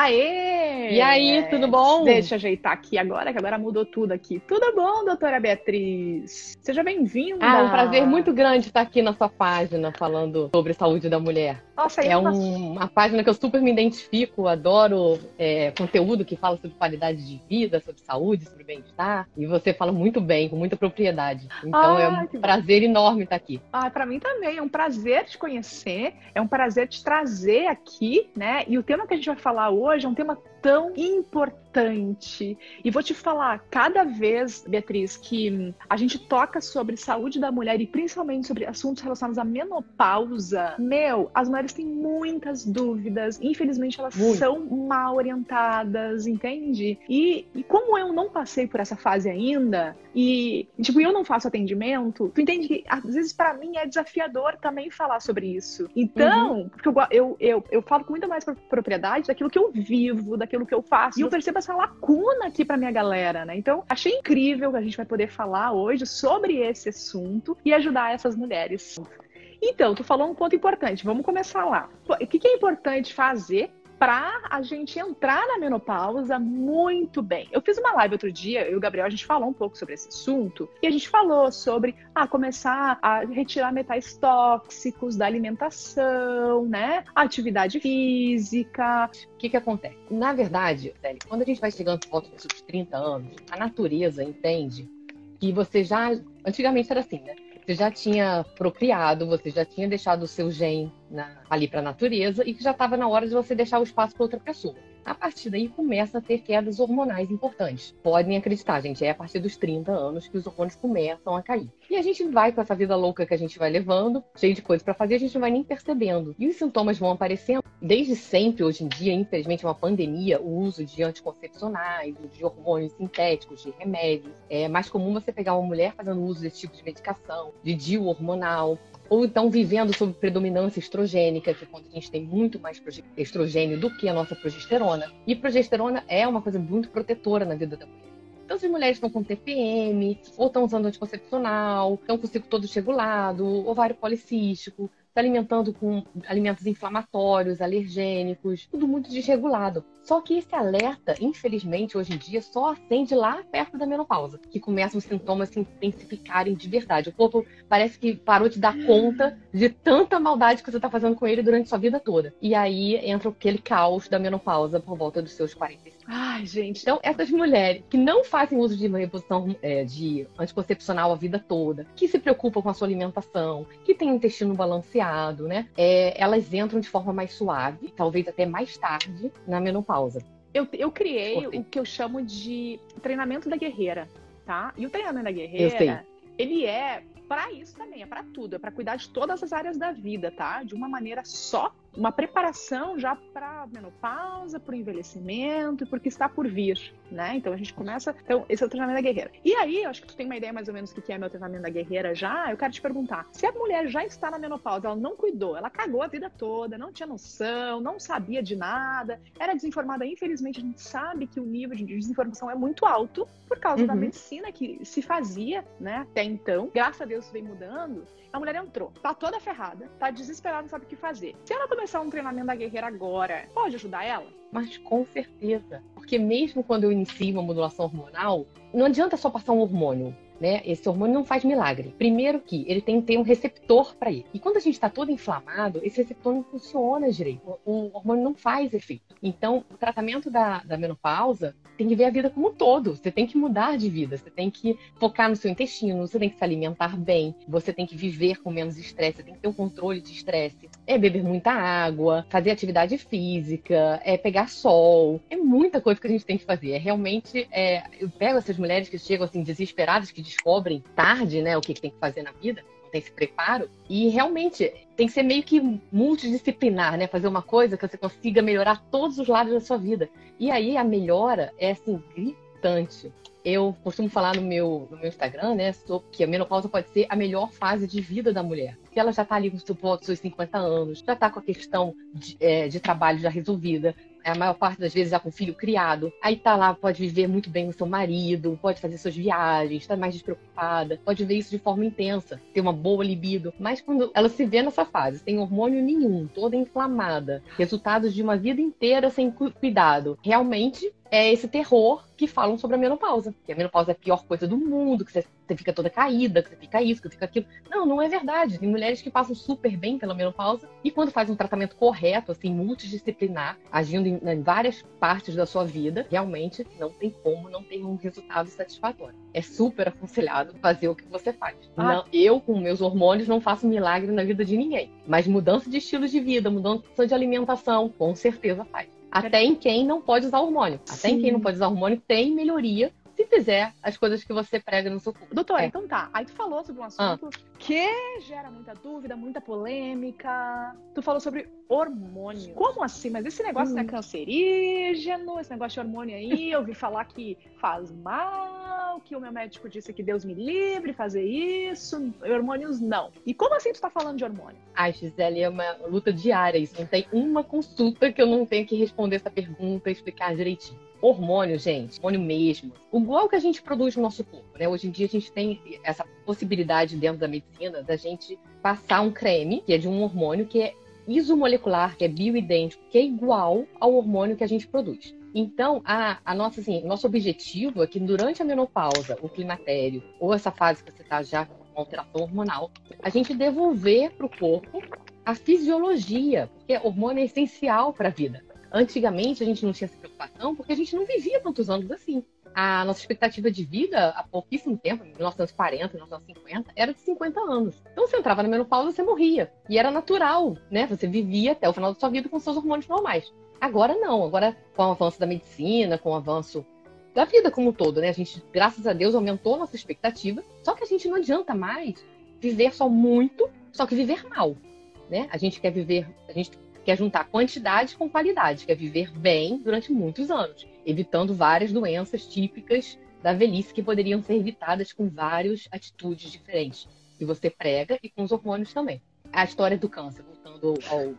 Aê! E aí, tudo bom? Deixa eu ajeitar aqui agora, que agora mudou tudo aqui. Tudo bom, doutora Beatriz? Seja bem-vinda. Ah, um prazer muito grande estar aqui na sua página falando sobre saúde da mulher. Nossa, é um, uma página que eu super me identifico, adoro é, conteúdo que fala sobre qualidade de vida, sobre saúde, sobre bem-estar. E você fala muito bem, com muita propriedade. Então ah, é um prazer bom. enorme estar aqui. Ah, para mim também. É um prazer te conhecer, é um prazer te trazer aqui, né? E o tema que a gente vai falar hoje é um tema tão importante. E vou te falar, cada vez, Beatriz, que a gente toca sobre saúde da mulher e principalmente sobre assuntos relacionados à menopausa, meu, as mulheres têm muitas dúvidas. Infelizmente, elas Muito. são mal orientadas, entende? E, e como eu não passei por essa fase ainda, e, tipo, eu não faço atendimento, tu entende que às vezes para mim é desafiador também falar sobre isso. Então, uhum. porque eu, eu, eu, eu falo com muita mais propriedade daquilo que eu vivo, daquilo daquilo que eu faço. E eu percebo essa lacuna aqui para minha galera, né? Então, achei incrível que a gente vai poder falar hoje sobre esse assunto e ajudar essas mulheres. Então, tu falou um ponto importante, vamos começar lá. O que é importante fazer para a gente entrar na menopausa muito bem. Eu fiz uma live outro dia, eu e o Gabriel, a gente falou um pouco sobre esse assunto, e a gente falou sobre ah, começar a retirar metais tóxicos da alimentação, né? atividade física. O que, que acontece? Na verdade, quando a gente vai chegando por volta dos 30 anos, a natureza entende que você já. Antigamente era assim, né? Você já tinha procriado, você já tinha deixado o seu gene na, ali para a natureza e que já estava na hora de você deixar o espaço para outra pessoa. A partir daí começa a ter quedas hormonais importantes. Podem acreditar, gente, é a partir dos 30 anos que os hormônios começam a cair. E a gente vai com essa vida louca que a gente vai levando, cheio de coisas para fazer, a gente não vai nem percebendo. E os sintomas vão aparecendo. Desde sempre, hoje em dia, infelizmente, é uma pandemia, o uso de anticoncepcionais, de hormônios sintéticos, de remédios. É mais comum você pegar uma mulher fazendo uso desse tipo de medicação, de DIU hormonal, ou então vivendo sob predominância estrogênica, que é quando a gente tem muito mais estrogênio do que a nossa progesterona. E progesterona é uma coisa muito protetora na vida da mulher. Então, as mulheres estão com TPM, ou estão usando anticoncepcional, estão com o ciclo todo chegulado, ovário policístico, se alimentando com alimentos inflamatórios, alergênicos, tudo muito desregulado. Só que esse alerta, infelizmente, hoje em dia, só acende lá perto da menopausa, que começam os sintomas se intensificarem de verdade. O corpo parece que parou de dar conta de tanta maldade que você está fazendo com ele durante sua vida toda. E aí entra aquele caos da menopausa por volta dos seus 45 Ai, gente. Então, essas mulheres que não fazem uso de reposição é, de anticoncepcional a vida toda, que se preocupam com a sua alimentação, que têm o intestino balanceado, né? É, elas entram de forma mais suave, talvez até mais tarde, na menopausa. Eu, eu criei o que eu chamo de treinamento da guerreira, tá? E o treinamento da guerreira, ele é para isso também, é para tudo, é para cuidar de todas as áreas da vida, tá? De uma maneira só uma preparação já para menopausa, para o envelhecimento e porque está por vir, né? Então a gente começa. Então, esse é o treinamento da guerreira. E aí, eu acho que tu tem uma ideia mais ou menos do que é meu treinamento da guerreira já. Eu quero te perguntar: se a mulher já está na menopausa, ela não cuidou, ela cagou a vida toda, não tinha noção, não sabia de nada, era desinformada. Infelizmente, a gente sabe que o nível de desinformação é muito alto por causa uhum. da medicina que se fazia, né? Até então. Graças a Deus vem mudando. A mulher entrou, tá toda ferrada, tá desesperada, não sabe o que fazer. Se ela começar um treinamento da guerreira agora, pode ajudar ela? Mas com certeza. Porque mesmo quando eu inicio uma modulação hormonal, não adianta só passar um hormônio né? Esse hormônio não faz milagre. Primeiro que ele tem que ter um receptor para ele. E quando a gente está todo inflamado, esse receptor não funciona direito. O, hormônio não faz efeito. Então, o tratamento da, da menopausa tem que ver a vida como um todo. Você tem que mudar de vida. Você tem que focar no seu intestino. Você tem que se alimentar bem. Você tem que viver com menos estresse. Você tem que ter um controle de estresse. É beber muita água, fazer atividade física, é pegar sol. É muita coisa que a gente tem que fazer. É realmente. É, eu pego essas mulheres que chegam assim desesperadas, que descobrem tarde, né, o que, tem que fazer na vida, tem esse preparo. E realmente tem que ser meio que multidisciplinar, né? Fazer uma coisa que você consiga melhorar todos os lados da sua vida. E aí a melhora é assim, gritante. Eu costumo falar no meu, no meu Instagram, né, que a menopausa pode ser a melhor fase de vida da mulher. Porque ela já está ali com suporte seus 50 anos, já está com a questão de, é, de trabalho já resolvida, a maior parte das vezes já com filho criado. Aí tá lá, pode viver muito bem com seu marido, pode fazer suas viagens, tá mais despreocupada, pode ver isso de forma intensa, ter uma boa libido. Mas quando ela se vê nessa fase, sem hormônio nenhum, toda inflamada, resultados de uma vida inteira sem cuidado, realmente é esse terror que falam sobre a menopausa. Que a menopausa é a pior coisa do mundo, que você, você fica toda caída, que você fica isso, que você fica aquilo. Não, não é verdade. Tem mulheres que passam super bem pela menopausa e quando faz um tratamento correto, assim, multidisciplinar, agindo em, em várias partes da sua vida, realmente não tem como não ter um resultado satisfatório. É super aconselhado fazer o que você faz. Ah. Não, eu, com meus hormônios, não faço milagre na vida de ninguém. Mas mudança de estilo de vida, mudança de alimentação, com certeza faz. Até em quem não pode usar hormônio. Até Sim. em quem não pode usar hormônio tem melhoria se fizer as coisas que você prega no seu corpo. Doutora, é. então tá. Aí tu falou sobre um assunto ah. que gera muita dúvida, muita polêmica. Tu falou sobre hormônio. Como assim? Mas esse negócio hum. não é hum. cancerígeno? Esse negócio de hormônio aí, eu ouvi falar que faz mal, que o meu médico disse que Deus me livre fazer isso. Hormônios não. E como assim tu tá falando de hormônio? Ai, Gisele, é uma luta diária isso. Não tem uma consulta que eu não tenha que responder essa pergunta e explicar direitinho hormônio, gente, hormônio mesmo, igual que a gente produz no nosso corpo, né? Hoje em dia a gente tem essa possibilidade dentro da medicina da gente passar um creme, que é de um hormônio que é isomolecular, que é bioidêntico, que é igual ao hormônio que a gente produz. Então, a, a nossa, assim, nosso objetivo é que durante a menopausa, o climatério, ou essa fase que você está já com alteração hormonal, a gente devolver para o corpo a fisiologia, porque hormônio é essencial para a vida. Antigamente a gente não tinha essa preocupação porque a gente não vivia tantos anos assim. A nossa expectativa de vida há pouquíssimo tempo, 1940, 1950, era de 50 anos. Então você entrava na menopausa, você morria. E era natural, né? Você vivia até o final da sua vida com seus hormônios normais. Agora não, agora com o avanço da medicina, com o avanço da vida como um todo, né? A gente, graças a Deus, aumentou a nossa expectativa. Só que a gente não adianta mais viver só muito, só que viver mal, né? A gente quer viver, a gente quer juntar quantidade com qualidade, quer viver bem durante muitos anos, evitando várias doenças típicas da velhice que poderiam ser evitadas com várias atitudes diferentes que você prega e com os hormônios também. A história do câncer, voltando ao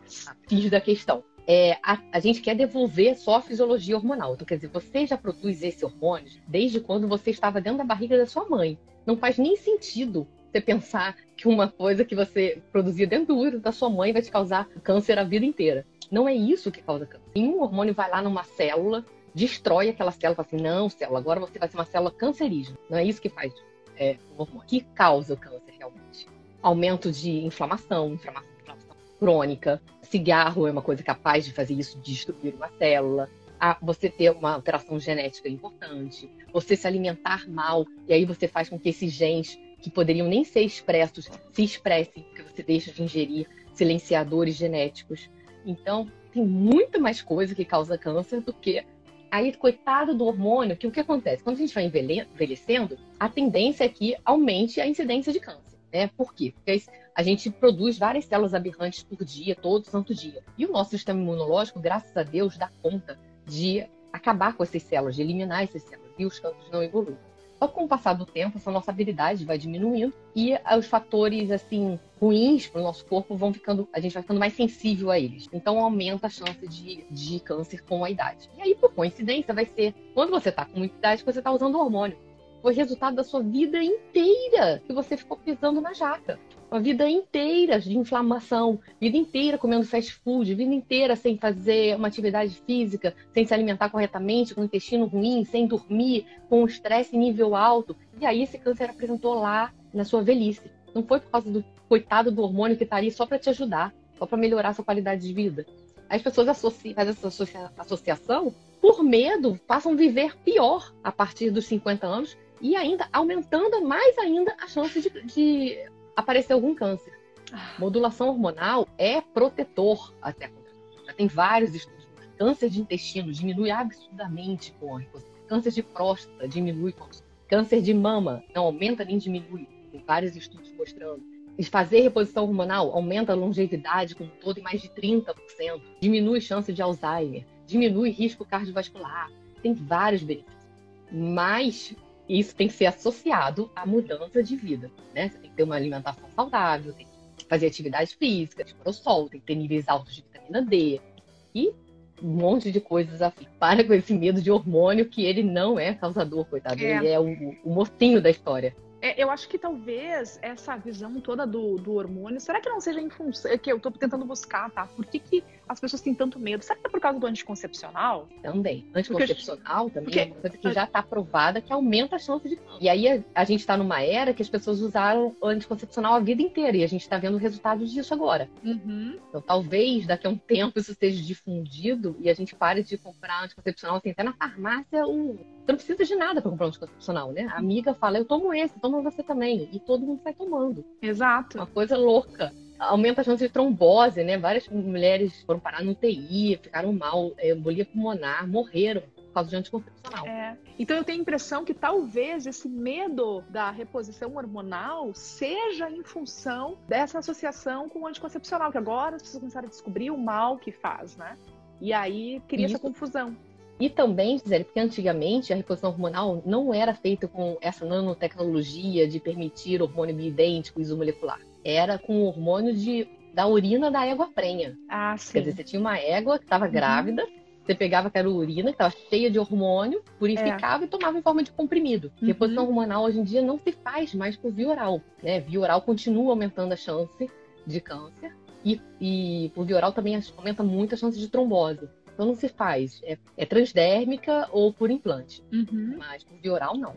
fiz da questão. É, a, a, gente quer devolver só a fisiologia hormonal. Então, quer dizer, você já produz esse hormônio desde quando você estava dentro da barriga da sua mãe. Não faz nem sentido você pensar que uma coisa que você produzia dentro do útero da sua mãe vai te causar câncer a vida inteira. Não é isso que causa câncer. Nenhum hormônio vai lá numa célula, destrói aquela célula fala assim: não, célula, agora você vai ser uma célula cancerígena. Não é isso que faz é, o hormônio. que causa o câncer realmente? Aumento de inflamação, inflamação crônica. Cigarro é uma coisa capaz de fazer isso, de destruir uma célula você ter uma alteração genética importante, você se alimentar mal, e aí você faz com que esses genes que poderiam nem ser expressos se expressem, porque você deixa de ingerir silenciadores genéticos. Então, tem muito mais coisa que causa câncer do que aí, coitado do hormônio, que o que acontece? Quando a gente vai envelhecendo, a tendência é que aumente a incidência de câncer. Né? Por quê? Porque a gente produz várias células aberrantes por dia, todo santo dia. E o nosso sistema imunológico, graças a Deus, dá conta de acabar com essas células, de eliminar essas células, e os cânceres não evoluem. Só que com o passar do tempo, essa nossa habilidade vai diminuindo e os fatores assim ruins para o nosso corpo vão ficando, a gente vai ficando mais sensível a eles. Então aumenta a chance de, de câncer com a idade. E aí, por coincidência, vai ser quando você está com muita idade que você está usando hormônio. Foi resultado da sua vida inteira que você ficou pisando na jaca uma vida inteira de inflamação, vida inteira comendo fast food, vida inteira sem fazer uma atividade física, sem se alimentar corretamente, com o intestino ruim, sem dormir, com estresse nível alto. E aí esse câncer apresentou lá na sua velhice. Não foi por causa do coitado do hormônio que está ali só para te ajudar, só para melhorar a sua qualidade de vida. As pessoas associam, fazem essa associa associação por medo, passam a viver pior a partir dos 50 anos e ainda aumentando mais ainda a chance de, de aparecer algum câncer. Ah. Modulação hormonal é protetor até Já tem vários estudos. Câncer de intestino diminui absurdamente com a reposição. Câncer de próstata diminui com Câncer de mama não aumenta nem diminui. Tem vários estudos mostrando. Fazer reposição hormonal aumenta a longevidade como um todo em mais de 30%. Diminui chance de Alzheimer. Diminui risco cardiovascular. Tem vários benefícios. Mas isso tem que ser associado à mudança de vida, né? Você tem que ter uma alimentação saudável, tem que fazer atividade física, expor ao sol, tem que ter níveis altos de vitamina D. E um monte de coisas assim. Para com esse medo de hormônio, que ele não é causador, coitado. É. Ele é o, o mocinho da história. É, eu acho que talvez essa visão toda do, do hormônio, será que não seja em função. É que eu tô tentando buscar, tá? Por que, que as pessoas têm tanto medo? Será que é por causa do anticoncepcional? Também. Anticoncepcional porque, também porque, é uma coisa que já está provada que aumenta a chance de E aí a, a gente está numa era que as pessoas usaram o anticoncepcional a vida inteira e a gente está vendo resultados disso agora. Uhum. Então talvez daqui a um tempo isso esteja difundido e a gente pare de comprar anticoncepcional assim, até na farmácia o você não precisa de nada para comprar um anticoncepcional, né? A amiga fala, eu tomo esse, toma você também. E todo mundo sai tomando. Exato. Uma coisa louca aumenta a chance de trombose, né? Várias mulheres foram parar no TI, ficaram mal, é, embolia pulmonar, morreram por causa de anticoncepcional. É. Então eu tenho a impressão que talvez esse medo da reposição hormonal seja em função dessa associação com o anticoncepcional, que agora as pessoas começaram a descobrir o mal que faz, né? E aí cria Isso. essa confusão. E também, Gisele, porque antigamente a reposição hormonal não era feita com essa nanotecnologia de permitir hormônio bioidêntico isomolecular era com o hormônio de, da urina da égua prenha. Ah, sim. Quer dizer, você tinha uma égua que estava uhum. grávida, você pegava aquela urina que estava cheia de hormônio, purificava é. e tomava em forma de comprimido. Uhum. Reposição hormonal hoje em dia não se faz mais por via oral. Né? Via oral continua aumentando a chance de câncer e, e por via oral também aumenta muito a chance de trombose. Então não se faz. É, é transdérmica ou por implante. Uhum. Mas por via oral, não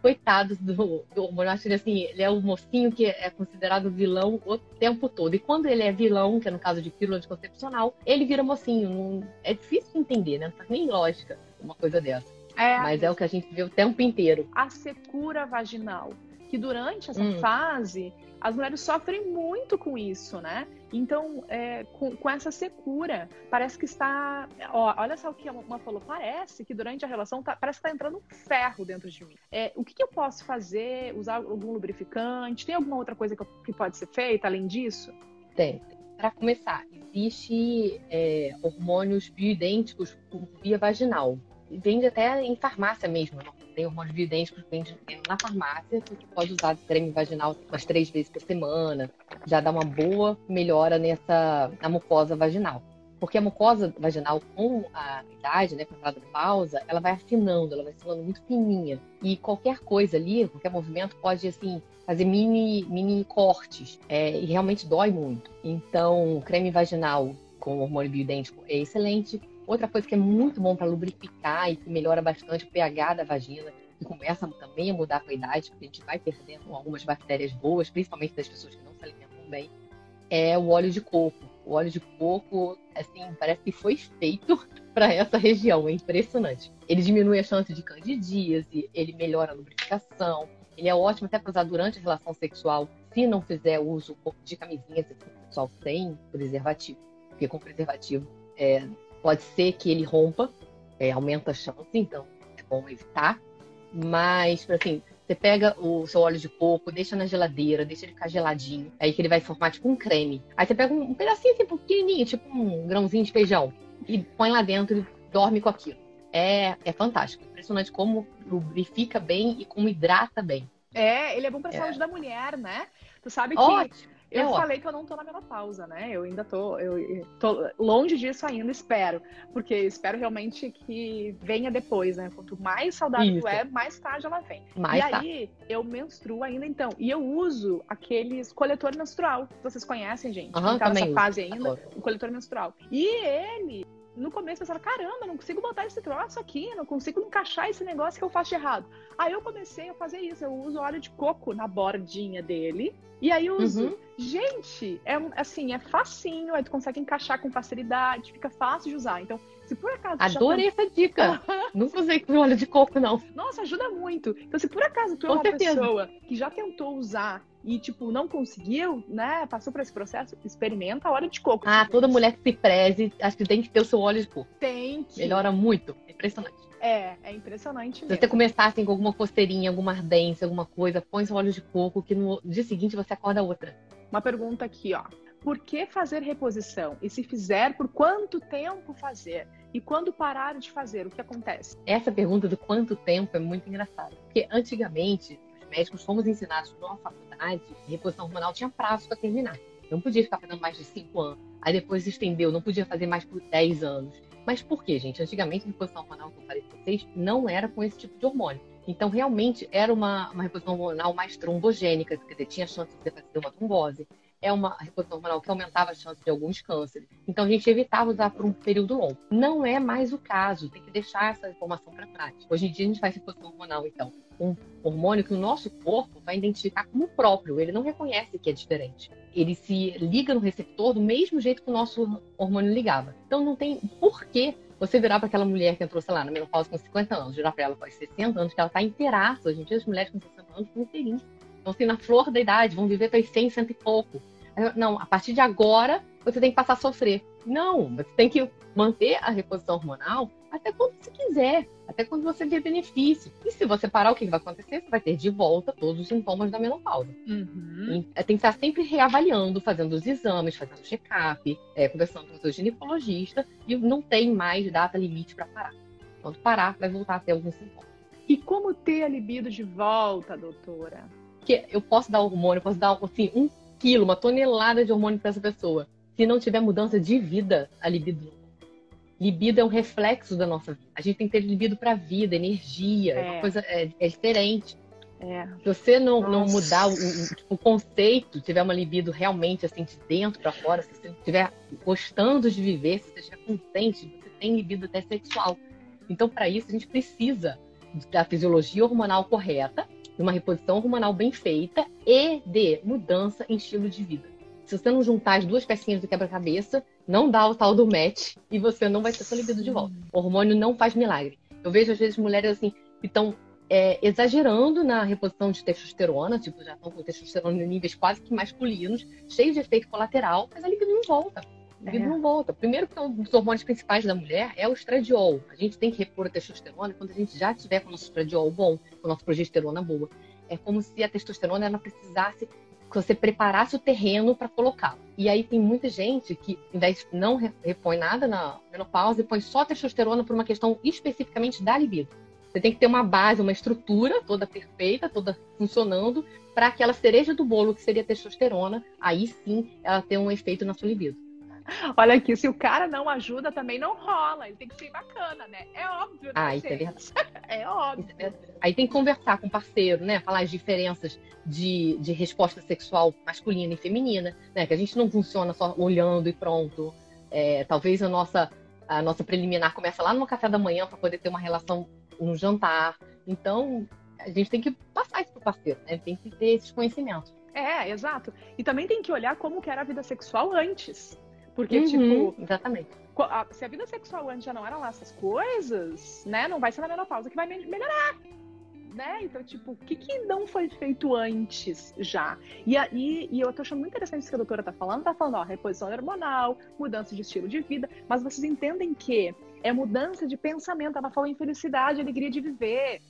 coitado do, do hormônio. Acho que assim, ele é o mocinho que é considerado vilão o tempo todo. E quando ele é vilão, que é no caso de pílula anticoncepcional, ele vira mocinho. Não... É difícil de entender, né? Não faz nem lógica uma coisa dessa. É, Mas é o que a gente vê o tempo inteiro. A secura vaginal. Que durante essa hum. fase, as mulheres sofrem muito com isso, né? Então, é, com, com, essa secura, parece que está. Ó, olha só o que Uma falou, parece que durante a relação tá, parece que está entrando um ferro dentro de mim. É, o que, que, eu posso fazer? Usar algum lubrificante? Tem alguma outra coisa que, que pode ser feita além disso? Tem. Para começar, existe é, hormônios bioidênticos via vaginal. Vende até em farmácia mesmo, tem hormônios bioidênticos que vende na farmácia, que pode usar creme vaginal umas três vezes por semana, já dá uma boa melhora nessa na mucosa vaginal. Porque a mucosa vaginal, com a idade, né, com a pausa, ela vai afinando, ela vai se tornando muito fininha. E qualquer coisa ali, qualquer movimento pode, assim, fazer mini, mini cortes. É, e realmente dói muito. Então, creme vaginal com hormônio bioidêntico é excelente. Outra coisa que é muito bom para lubrificar e que melhora bastante o pH da vagina, e começa também a mudar com a idade, porque a gente vai perdendo algumas bactérias boas, principalmente das pessoas que não se alimentam bem, é o óleo de coco. O óleo de coco, assim, parece que foi feito para essa região, é impressionante. Ele diminui a chance de candidíase, ele melhora a lubrificação, ele é ótimo até para usar durante a relação sexual, se não fizer uso de camisinhas sexual sem preservativo, porque com preservativo é, Pode ser que ele rompa, é, aumenta a chance, então é bom evitar. Mas, assim, você pega o seu óleo de coco, deixa na geladeira, deixa ele ficar geladinho, aí que ele vai formar tipo um creme. Aí você pega um, pedacinho assim pequenininho, tipo um grãozinho de feijão, e põe lá dentro e dorme com aquilo. É, é fantástico. Impressionante como lubrifica bem e como hidrata bem. É, ele é bom pra é. saúde da mulher, né? Tu sabe que Ótimo. Eu é falei que eu não tô na menopausa, né? Eu ainda tô, eu tô longe disso ainda, espero. Porque espero realmente que venha depois, né? Quanto mais saudável Isso. é, mais tarde ela vem. Mais e aí, eu menstruo ainda então. E eu uso aqueles coletor menstrual. Vocês conhecem, gente? Uhum, tá nessa fase ainda, Agora. o coletor menstrual. E ele no começo eu pensava, caramba, não consigo botar esse troço aqui, não consigo encaixar esse negócio que eu faço de errado. Aí eu comecei a fazer isso, eu uso óleo de coco na bordinha dele. E aí eu uso. Uhum. Gente, é assim, é facinho, aí tu consegue encaixar com facilidade, fica fácil de usar. Então, se por acaso. Adorei essa dica. Nunca usei com óleo de coco, não. Nossa, ajuda muito. Então, se por acaso tu é uma certeza. pessoa que já tentou usar e, tipo, não conseguiu, né? Passou por esse processo, experimenta óleo de coco. Ah, toda mulher que se preze, acho que tem que ter o seu óleo de coco. Tem que. Melhora muito. É impressionante. É, é impressionante mesmo. Se você começar assim com alguma coceirinha, alguma ardência, alguma coisa, põe seu óleo de coco que no dia seguinte você acorda outra. Uma pergunta aqui, ó. Por que fazer reposição? E se fizer, por quanto tempo fazer? E quando parar de fazer, o que acontece? Essa pergunta do quanto tempo é muito engraçada. Porque antigamente, médicos fomos ensinados numa faculdade, reposição hormonal tinha prazo para terminar. Não podia ficar fazendo mais de 5 anos. Aí depois estendeu, não podia fazer mais por 10 anos. Mas por quê, gente? Antigamente, a reposição hormonal, que eu falei para vocês, não era com esse tipo de hormônio. Então, realmente, era uma, uma reposição hormonal mais trombogênica, quer dizer, tinha chance de você fazer uma trombose. É uma reposição hormonal que aumentava a chance de alguns cânceres. Então, a gente evitava usar por um período longo. Não é mais o caso, tem que deixar essa informação para prática. Hoje em dia, a gente faz reposição hormonal, então, um hormônio que o nosso corpo vai identificar como próprio, ele não reconhece que é diferente. Ele se liga no receptor do mesmo jeito que o nosso hormônio ligava. Então, não tem porquê você virar para aquela mulher que entrou, sei lá, na menopausa com 50 anos, virar para ela com 60 anos, que ela está inteiraça. Hoje em dia, as mulheres com 60 anos estão inteirinhas. Estão assim, na flor da idade, vão viver até 100, 100 e pouco. Não, a partir de agora, você tem que passar a sofrer. Não, você tem que manter a reposição hormonal até quando você quiser, até quando você vê benefício. E se você parar, o que vai acontecer? Você vai ter de volta todos os sintomas da menopausa. Uhum. É, tem que estar sempre reavaliando, fazendo os exames, fazendo check-up, é, conversando com o seu ginecologista, e não tem mais data limite para parar. Quando parar, vai voltar a ter alguns sintomas. E como ter a libido de volta, doutora? Que eu posso dar hormônio, eu posso dar assim, um quilo, uma tonelada de hormônio para essa pessoa. Se não tiver mudança de vida, a libido libido é um reflexo da nossa vida. A gente tem que ter libido para a vida, energia, é. uma coisa é, é diferente. É. Se você não, não mudar o, o, o, conceito, tiver uma libido realmente assim de dentro para fora, se você estiver gostando de viver, se você estiver contente, você tem libido até sexual. Então, para isso, a gente precisa da fisiologia hormonal correta, de uma reposição hormonal bem feita e de mudança em estilo de vida. Se você não juntar as duas pecinhas do quebra-cabeça, não dá o tal do match e você não vai ter sua libido de volta. O hormônio não faz milagre. Eu vejo, às vezes, mulheres assim que estão é, exagerando na reposição de testosterona, tipo, já estão com testosterona em níveis quase que masculinos, cheios de efeito colateral, mas a libido não volta. A libido é. não volta. Primeiro que um dos hormônios principais da mulher é o estradiol. A gente tem que repor a testosterona quando a gente já tiver com o nosso estradiol bom, com a nossa progesterona boa. É como se a testosterona ela precisasse que você preparasse o terreno para colocá-lo. E aí tem muita gente que, em vez de não repõe nada na menopausa, põe só testosterona por uma questão especificamente da libido. Você tem que ter uma base, uma estrutura toda perfeita, toda funcionando, para aquela cereja do bolo que seria testosterona, aí sim ela ter um efeito na sua libido. Olha aqui, se o cara não ajuda, também não rola. Ele tem que ser bacana, né? É óbvio, né? Ah, isso é verdade. é óbvio. É Aí tem que conversar com o parceiro, né? Falar as diferenças de, de resposta sexual masculina e feminina, né? Que a gente não funciona só olhando e pronto. É, talvez a nossa, a nossa preliminar comece lá no café da manhã para poder ter uma relação no jantar. Então, a gente tem que passar isso pro parceiro, né? Tem que ter esses conhecimentos. É, exato. E também tem que olhar como que era a vida sexual antes. Porque, uhum, tipo. Exatamente. Se a vida sexual antes já não era lá essas coisas, né? Não vai ser na menopausa que vai melhorar. Né? Então, tipo, o que, que não foi feito antes já? E, aí, e eu tô achando muito interessante isso que a doutora tá falando. Tá falando, ó, reposição hormonal, mudança de estilo de vida. Mas vocês entendem que é mudança de pensamento. Ela falou em felicidade, alegria de viver.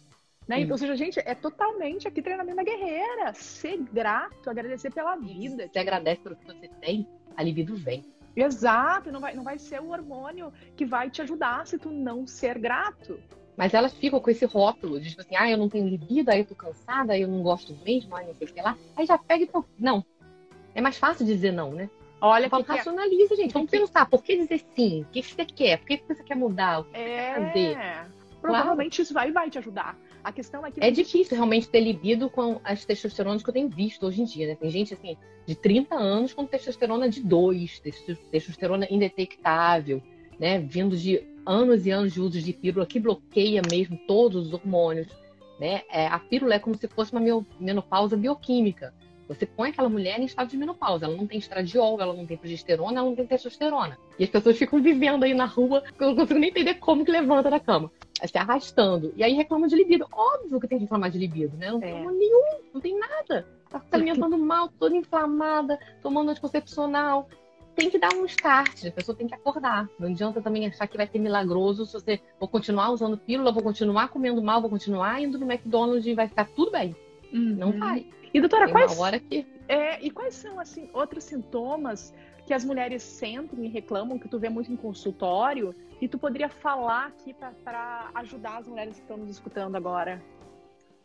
Né? Então, ou seja, gente, é totalmente aqui treinamento da guerreira. Ser grato, agradecer pela vida. Você agradece pelo que você tem, a libido vem. Exato, não vai, não vai ser o hormônio que vai te ajudar se tu não ser grato. Mas elas ficam com esse rótulo de tipo assim, ah, eu não tenho libido, aí eu tô cansada, aí eu não gosto mesmo, aí não sei o que lá. Aí já pega e então, não. É mais fácil dizer não, né? Olha, que racionaliza, gente. Vamos que... pensar, por que dizer sim? O que você quer? Por que você quer mudar? O que é... você quer fazer? Provavelmente claro. isso vai, vai te ajudar. A questão é que. É difícil realmente ter libido com as testosteronas que eu tenho visto hoje em dia, né? Tem gente assim, de 30 anos com testosterona de 2, testosterona indetectável, né? Vindo de anos e anos de uso de pílula que bloqueia mesmo todos os hormônios. Né? É, a pílula é como se fosse uma menopausa bioquímica. Você põe aquela mulher em estado de menopausa. Ela não tem estradiol, ela não tem progesterona, ela não tem testosterona. E as pessoas ficam vivendo aí na rua, eu não consigo nem entender como que levanta da cama. Se arrastando. E aí reclamam de libido. Óbvio que tem que reclamar de libido, né? Não tem é. nenhum, não tem nada. Tá se alimentando mal, toda inflamada, tomando anticoncepcional. Tem que dar um start, a pessoa tem que acordar. Não adianta também achar que vai ser milagroso se você vou continuar usando pílula, vou continuar comendo mal, vou continuar indo no McDonald's e vai ficar tudo bem. Uhum. Não vai. E doutora, Tem quais, hora que... é, e quais são assim outros sintomas que as mulheres sentem e reclamam que tu vê muito em consultório e tu poderia falar aqui para ajudar as mulheres que estão nos escutando agora?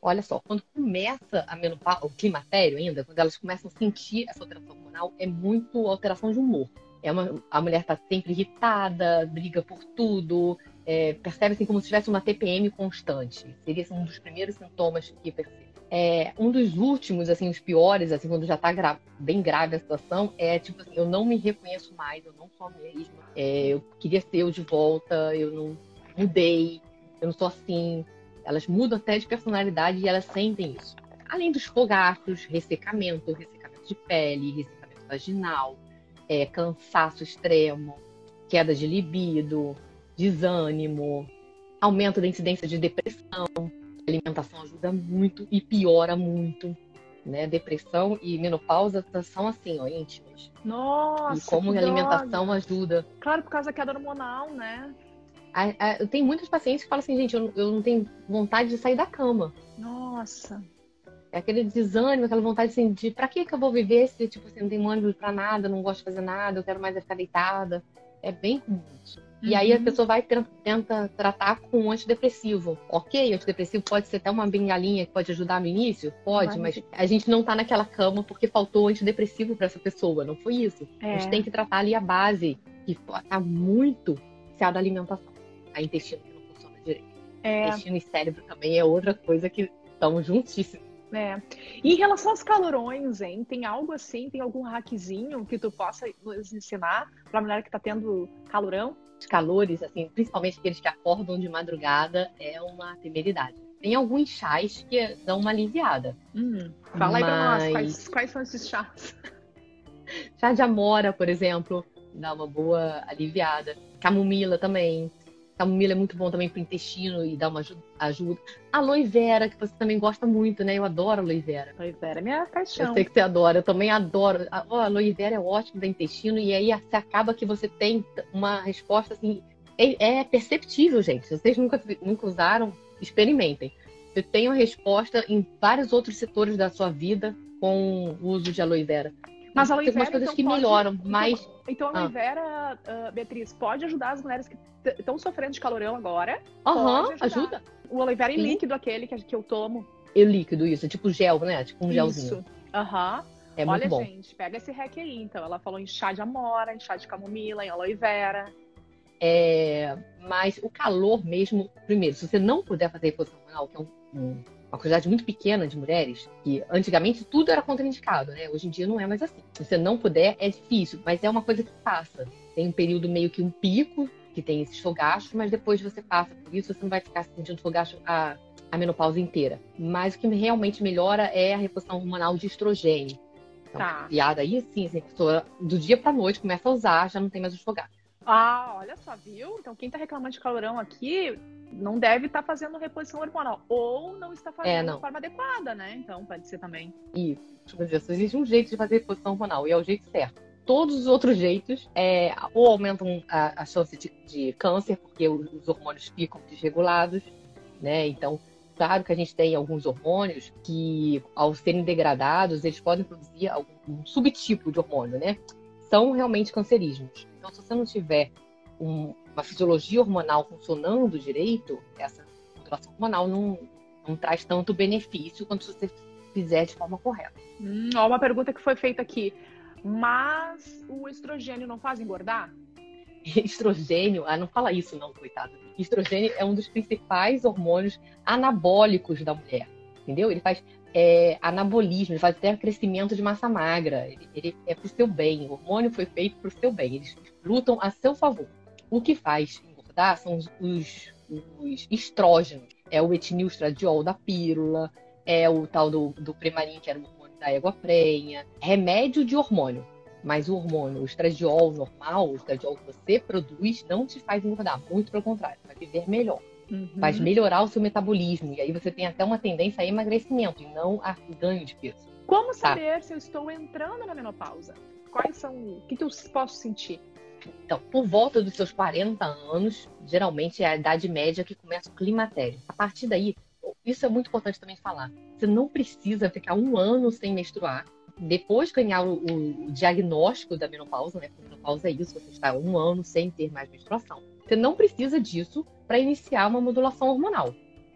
Olha só, quando começa a menopausa, o climatério ainda, quando elas começam a sentir essa alteração hormonal, é muito alteração de humor. É uma, a mulher está sempre irritada, briga por tudo, é, percebe assim como se tivesse uma TPM constante. Seria assim, um dos primeiros sintomas que percebe. É, um dos últimos, assim, os piores, assim, quando já está gra bem grave a situação, é tipo assim, eu não me reconheço mais, eu não sou a mesma, é, eu queria ser eu de volta, eu não mudei, eu não sou assim. Elas mudam até de personalidade e elas sentem isso. Além dos fogaços, ressecamento, ressecamento de pele, ressecamento vaginal, é, cansaço extremo, queda de libido, desânimo, aumento da incidência de depressão. A alimentação ajuda muito e piora muito. Né? Depressão e menopausa são assim, ó, íntimas. Nossa! E como a alimentação droga. ajuda. Claro, por causa da queda hormonal, né? Eu tenho muitos pacientes que falam assim, gente, eu não tenho vontade de sair da cama. Nossa! É aquele desânimo, aquela vontade assim, de pra que, que eu vou viver se tipo, assim, não tem ânimo pra nada, não gosto de fazer nada, eu quero mais é ficar deitada. É bem comum isso. E aí a uhum. pessoa vai tenta tratar com um antidepressivo. Ok, antidepressivo pode ser até uma bengalinha que pode ajudar no início? Pode, mas a gente não tá naquela cama porque faltou antidepressivo para essa pessoa, não foi isso. É. A gente tem que tratar ali a base, que tá muito se da alimentação. A intestino que não funciona direito. É. Intestino e cérebro também é outra coisa que estão juntíssimos. É. E em relação aos calorões, hein? Tem algo assim, tem algum hackzinho que tu possa nos ensinar para a mulher que está tendo calorão? Os calores, assim, principalmente aqueles que acordam de madrugada, é uma temeridade. Tem alguns chás que dão uma aliviada. Hum, fala aí pra nós, quais, quais são esses chás? Chá de amora, por exemplo, dá uma boa aliviada. Camomila também. Camomila é muito bom também para o intestino e dá uma ajuda. Aloe vera, que você também gosta muito, né? Eu adoro aloe vera. Aloe vera é minha paixão. Eu sei que você adora, eu também adoro. A aloe vera é ótimo para intestino e aí você acaba que você tem uma resposta assim. É, é perceptível, gente. Se vocês nunca, nunca usaram, experimentem. Você tem uma resposta em vários outros setores da sua vida com o uso de aloe vera. Mas a aloe vera, tem umas coisas então, que pode... melhoram, então, mas... Então, a aloe ah. vera, uh, Beatriz, pode ajudar as mulheres que estão sofrendo de calorão agora? Aham, uhum, ajuda. O aloe vera em Sim. líquido, aquele que, que eu tomo. É líquido, isso. Tipo gel, né? Tipo um isso. gelzinho. Isso. Aham. É Olha, muito bom. gente, pega esse hack aí. Então, ela falou em chá de amora, em chá de camomila, em aloe vera. É, mas o calor mesmo, primeiro, se você não puder fazer reposição hormonal, que é um, um uma quantidade muito pequena de mulheres, que antigamente tudo era contraindicado, né? Hoje em dia não é mais assim. Se você não puder, é difícil, mas é uma coisa que passa. Tem um período meio que um pico, que tem esses fogachos, mas depois você passa por isso, você não vai ficar sentindo fogacho a, a menopausa inteira. Mas o que realmente melhora é a reposição hormonal de estrogênio. Então, tá. criada aí, sim, assim, a pessoa do dia pra noite começa a usar, já não tem mais os fogachos. Ah, olha só, viu? Então quem tá reclamando de calorão aqui não deve estar tá fazendo reposição hormonal. Ou não está fazendo é, não. de forma adequada, né? Então pode ser também. Isso. Existe um jeito de fazer reposição hormonal e é o jeito certo. Todos os outros jeitos é, ou aumentam a, a chance de, de, câncer, porque os hormônios ficam desregulados, né? Então, claro que a gente tem alguns hormônios que, ao serem degradados, eles podem produzir algum um subtipo de hormônio, né? São realmente cancerígenos. Então, se você não tiver um, uma fisiologia hormonal funcionando direito, essa modulação hormonal não, não traz tanto benefício quanto se você fizer de forma correta. Hum, ó, uma pergunta que foi feita aqui. Mas o estrogênio não faz engordar? Estrogênio, ah, não fala isso não, coitado. Estrogênio é um dos principais hormônios anabólicos da mulher, entendeu? Ele faz é, anabolismo, ele faz até crescimento de massa magra. Ele, ele é pro seu bem. O hormônio foi feito pro seu bem. Eles lutam a seu favor. O que faz engordar são os, os, os estrógenos. É o etinilstradiol da pílula, é o tal do, do Premarin, que era o hormônio da égua prenha. Remédio de hormônio. Mas o hormônio, o estradiol normal, o estradiol que você produz, não te faz engordar. Muito pelo contrário, vai viver melhor. Uhum. Vai melhorar o seu metabolismo. E aí você tem até uma tendência a emagrecimento e não a ganho de peso. Como tá? saber tá? se eu estou entrando na menopausa? Quais são. O que, que eu posso sentir? Então, por volta dos seus 40 anos, geralmente é a idade média que começa o climatério. A partir daí, isso é muito importante também falar. Você não precisa ficar um ano sem menstruar. Depois ganhar o, o, diagnóstico da menopausa, né? Porque menopausa é isso, você está um ano sem ter mais menstruação. Você não precisa disso para iniciar uma modulação hormonal.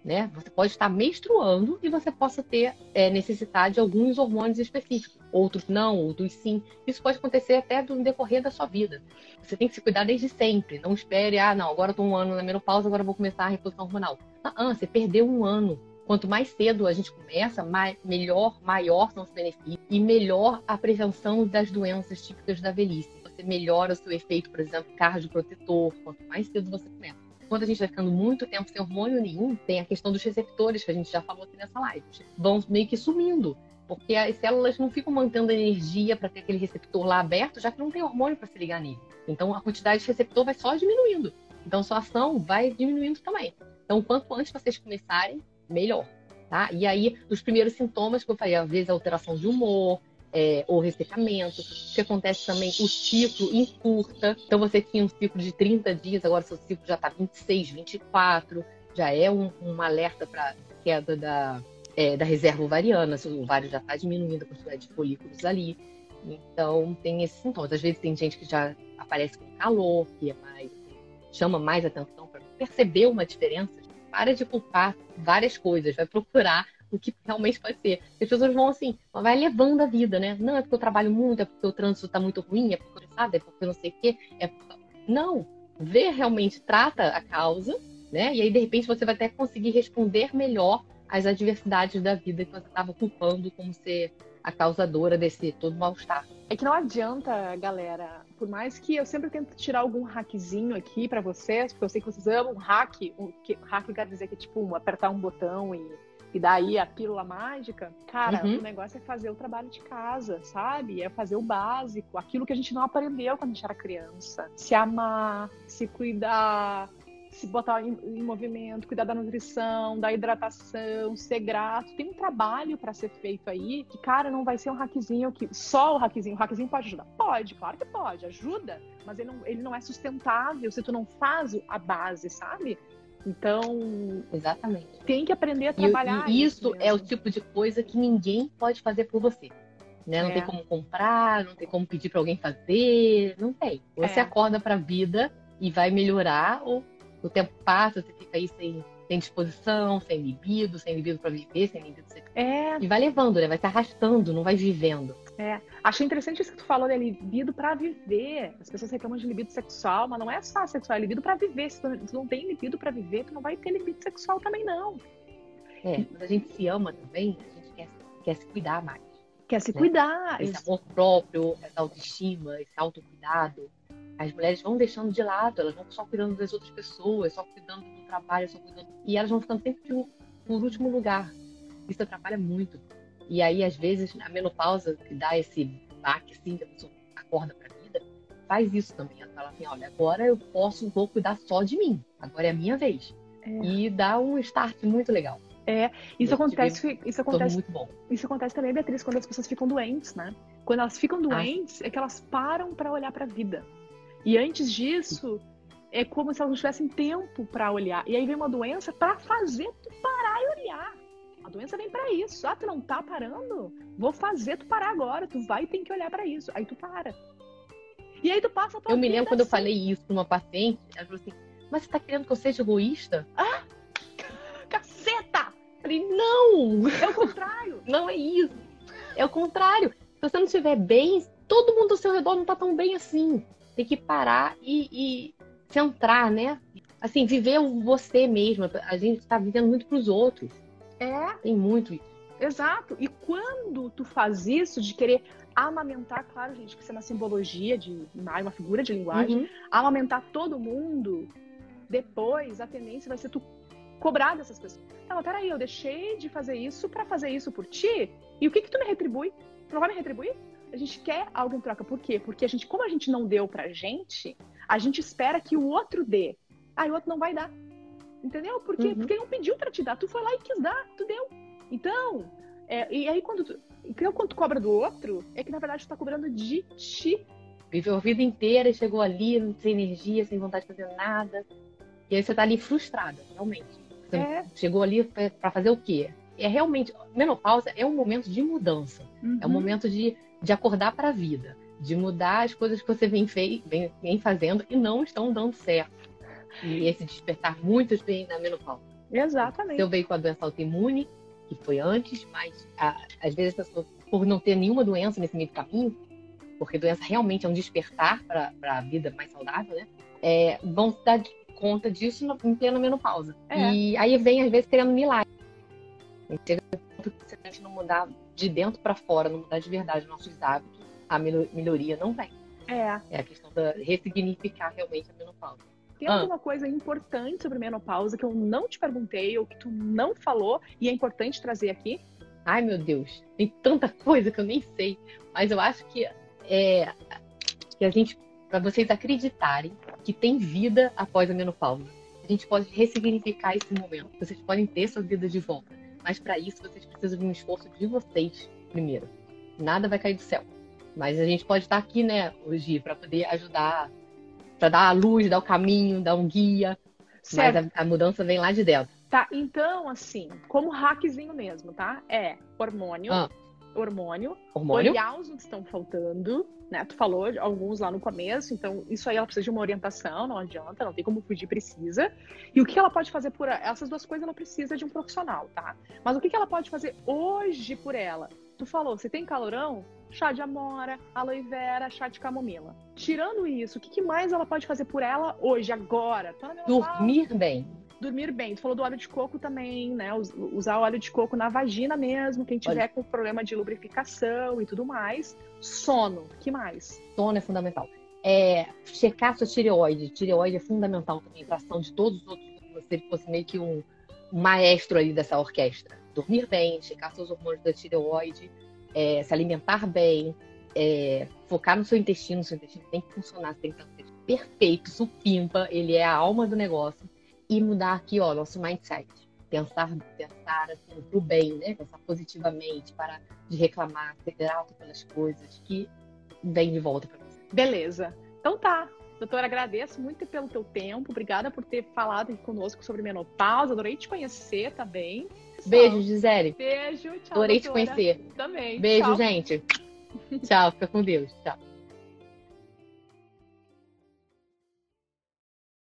Né? Você pode estar menstruando e você possa ter é, necessidade de alguns hormônios específicos. outros não, outros sim. Isso pode acontecer até no decorrer da sua vida. Você tem que se cuidar desde sempre. Não espere, ah, não, agora tô um ano na menopausa, agora vou começar a reposição hormonal. Ah, ah, você perdeu um ano. Quanto mais cedo a gente começa, mais, melhor, maior são os benefícios e melhor a prevenção das doenças típicas da velhice. Você melhora o seu efeito, por exemplo, cardioprotetor, quanto mais cedo você começa quando a gente vai ficando muito tempo sem hormônio nenhum, tem a questão dos receptores, que a gente já falou aqui nessa live. Vão meio que sumindo. Porque as células não ficam mantendo energia para ter aquele receptor lá aberto, já que não tem hormônio para se ligar nele. Então a quantidade de receptor vai só diminuindo. Então sua ação vai diminuindo também. Então quanto antes vocês começarem, melhor. Tá? E aí, os primeiros sintomas que eu falei, às vezes alteração de humor, é, ou ressecamento, o que acontece também, o ciclo encurta. Então você tinha um ciclo de 30 dias, agora seu ciclo já está 26, 24, já é um, um alerta para queda da, é, da reserva ovariana, o ovário já está diminuindo a quantidade de folículos ali. Então tem esses sintomas. Às vezes tem gente que já aparece com calor, que é mais, chama mais atenção para perceber uma diferença. Para de culpar várias coisas, vai procurar o que realmente pode ser. As pessoas vão assim, vai levando a vida, né? Não, é porque eu trabalho muito, é porque o trânsito tá muito ruim, é porque sabe, é porque eu não sei o quê. É porque... Não, vê realmente, trata a causa, né? E aí, de repente, você vai até conseguir responder melhor às adversidades da vida que você estava culpando como ser a causadora desse todo mal-estar. É que não adianta, galera, por mais que eu sempre tento tirar algum hackzinho aqui para vocês, porque eu sei que vocês amam hack, o que hack quer dizer que é tipo apertar um botão e e daí a pílula mágica, cara, uhum. o negócio é fazer o trabalho de casa, sabe? É fazer o básico, aquilo que a gente não aprendeu quando a gente era criança. Se amar, se cuidar, se botar em, em movimento, cuidar da nutrição, da hidratação, ser grato. Tem um trabalho para ser feito aí que, cara, não vai ser um hackzinho que só o hackzinho. O hackzinho pode ajudar? Pode, claro que pode, ajuda, mas ele não, ele não é sustentável se tu não faz a base, sabe? Então, exatamente. Tem que aprender a trabalhar. E, e isso, é o tipo de coisa que ninguém pode fazer por você. Né? Não é. tem como comprar, não tem como pedir para alguém fazer, não tem. Você é. acorda para a vida e vai melhorar, ou o tempo passa, você fica aí sem, sem disposição, sem libido, sem libido para viver, sem libido sexual. É. E vai levando, né? Vai se arrastando, não vai vivendo. É. Achei interessante isso que tu falou, né? Libido para viver. As pessoas reclamam de libido sexual, mas não é só sexual, é libido para viver. Se tu não tem libido para viver, tu não vai ter libido sexual também, não. É, mas a gente se ama também, a gente quer, quer se cuidar mais. Quer se né? cuidar. Esse amor próprio, essa autoestima, esse autocuidado. As mulheres vão deixando de lado, elas vão só cuidando das outras pessoas, só cuidando do trabalho, só cuidando. E elas vão ficando sempre por último lugar. Isso atrapalha muito. E aí, às vezes, a menopausa que dá esse baque, assim, que a pessoa acorda pra vida, faz isso também. Ela fala assim, olha, agora eu posso, vou cuidar só de mim. Agora é a minha vez. É. E dá um start muito legal. É, isso acontece, isso acontece, muito bom. isso acontece também, Beatriz, quando as pessoas ficam doentes, né? Quando elas ficam ah, doentes, ah. é que elas param para olhar para a vida. E antes disso, é como se elas não tivessem tempo para olhar. E aí vem uma doença para fazer tu parar e olhar. A doença vem para isso. Ah, tu não tá parando? Vou fazer tu parar agora. Tu vai e tem que olhar para isso. Aí tu para. E aí tu passa Eu me lembro quando assim. eu falei isso pra uma paciente, ela falou assim: Mas você tá querendo que eu seja egoísta? Ah! Caceta! Eu falei, não! É o contrário! não é isso. É o contrário. Se você não estiver bem, todo mundo ao seu redor não tá tão bem assim. Tem que parar e, e centrar, né? Assim, viver você mesma. A gente tá vivendo muito pros outros. É. Tem muito isso. Exato. E quando tu faz isso de querer amamentar, claro, gente, que isso é uma simbologia de uma figura de linguagem, uhum. amamentar todo mundo, depois a tendência vai ser tu cobrar dessas pessoas. Não, peraí, eu deixei de fazer isso para fazer isso por ti, e o que que tu me retribui? Tu não vai me retribuir? A gente quer algo em troca. Por quê? Porque a gente, como a gente não deu pra gente, a gente espera que o outro dê. Ah, o outro não vai dar. Entendeu? Por quê? Uhum. Porque ele não pediu para te dar, tu foi lá e quis dar, tu deu. Então, é, e aí quando tu, então, quando tu cobra do outro, é que na verdade tu tá cobrando de ti. Viveu a vida inteira e chegou ali sem energia, sem vontade de fazer nada. E aí você tá ali frustrada, realmente. Você é. chegou ali para fazer o quê? É realmente, menopausa é um momento de mudança. Uhum. É um uhum. momento de, de acordar para a vida, de mudar as coisas que você vem, fei, vem, vem fazendo e não estão dando certo e esse despertar muitos vem na menopausa. Exatamente. Eu veio com a doença autoimune, que foi antes, mas a, às vezes as pessoas por não ter nenhuma doença nesse meio do caminho, porque doença realmente é um despertar para a vida mais saudável, né? É, vão se dar conta disso em plena menopausa. É. E aí vem, às vezes, querendo milagre. Chega se a gente não mudar de dentro para fora, não mudar de verdade nossos hábitos, a melhoria não vem. É. É a questão da ressignificar realmente a menopausa. Tem ah. alguma coisa importante sobre menopausa que eu não te perguntei ou que tu não falou e é importante trazer aqui? Ai, meu Deus, tem tanta coisa que eu nem sei. Mas eu acho que é que a gente, para vocês acreditarem que tem vida após a menopausa, a gente pode ressignificar esse momento. Vocês podem ter sua vida de volta. Mas para isso vocês precisam de um esforço de vocês primeiro. Nada vai cair do céu. Mas a gente pode estar aqui, né, hoje, para poder ajudar, para dar a luz, dar o caminho, dar um guia. Certo. Mas a, a mudança vem lá de dentro. Tá, então, assim, como hackzinho mesmo, tá? É hormônio, ah. hormônio, hormônio, olhar os que estão faltando, né? Tu falou alguns lá no começo, então isso aí ela precisa de uma orientação, não adianta, não tem como fugir, precisa. E o que ela pode fazer por essas duas coisas, ela precisa de um profissional, tá? Mas o que ela pode fazer hoje por ela? Tu falou, você tem calorão? Chá de amora, aloe vera, chá de camomila. Tirando isso, o que mais ela pode fazer por ela hoje, agora? Dormir bem dormir bem. Tu falou do óleo de coco também, né? Usar óleo de coco na vagina mesmo, quem tiver Olha. com problema de lubrificação e tudo mais. Sono, que mais? Sono é fundamental. É, checar sua tireoide. Tireoide é fundamental também para ação de todos os outros. Você fosse meio que um maestro ali dessa orquestra. Dormir bem, checar seus hormônios da tireoide, é, se alimentar bem, é, focar no seu intestino. Seu intestino tem que funcionar, tem que estar perfeito, supimpa, ele é a alma do negócio e mudar aqui, ó, nosso mindset. Pensar, pensar assim, pro bem, né? Pensar positivamente, parar de reclamar, ser grato pelas coisas que vem de volta para você. Beleza. Então tá. Doutora, agradeço muito pelo teu tempo. Obrigada por ter falado aqui conosco sobre menopausa. Adorei te conhecer também. Beijo, Gisele. Beijo, tchau. Adorei doutora. te conhecer. Também. Beijo, tchau. gente. tchau, fica com Deus. Tchau.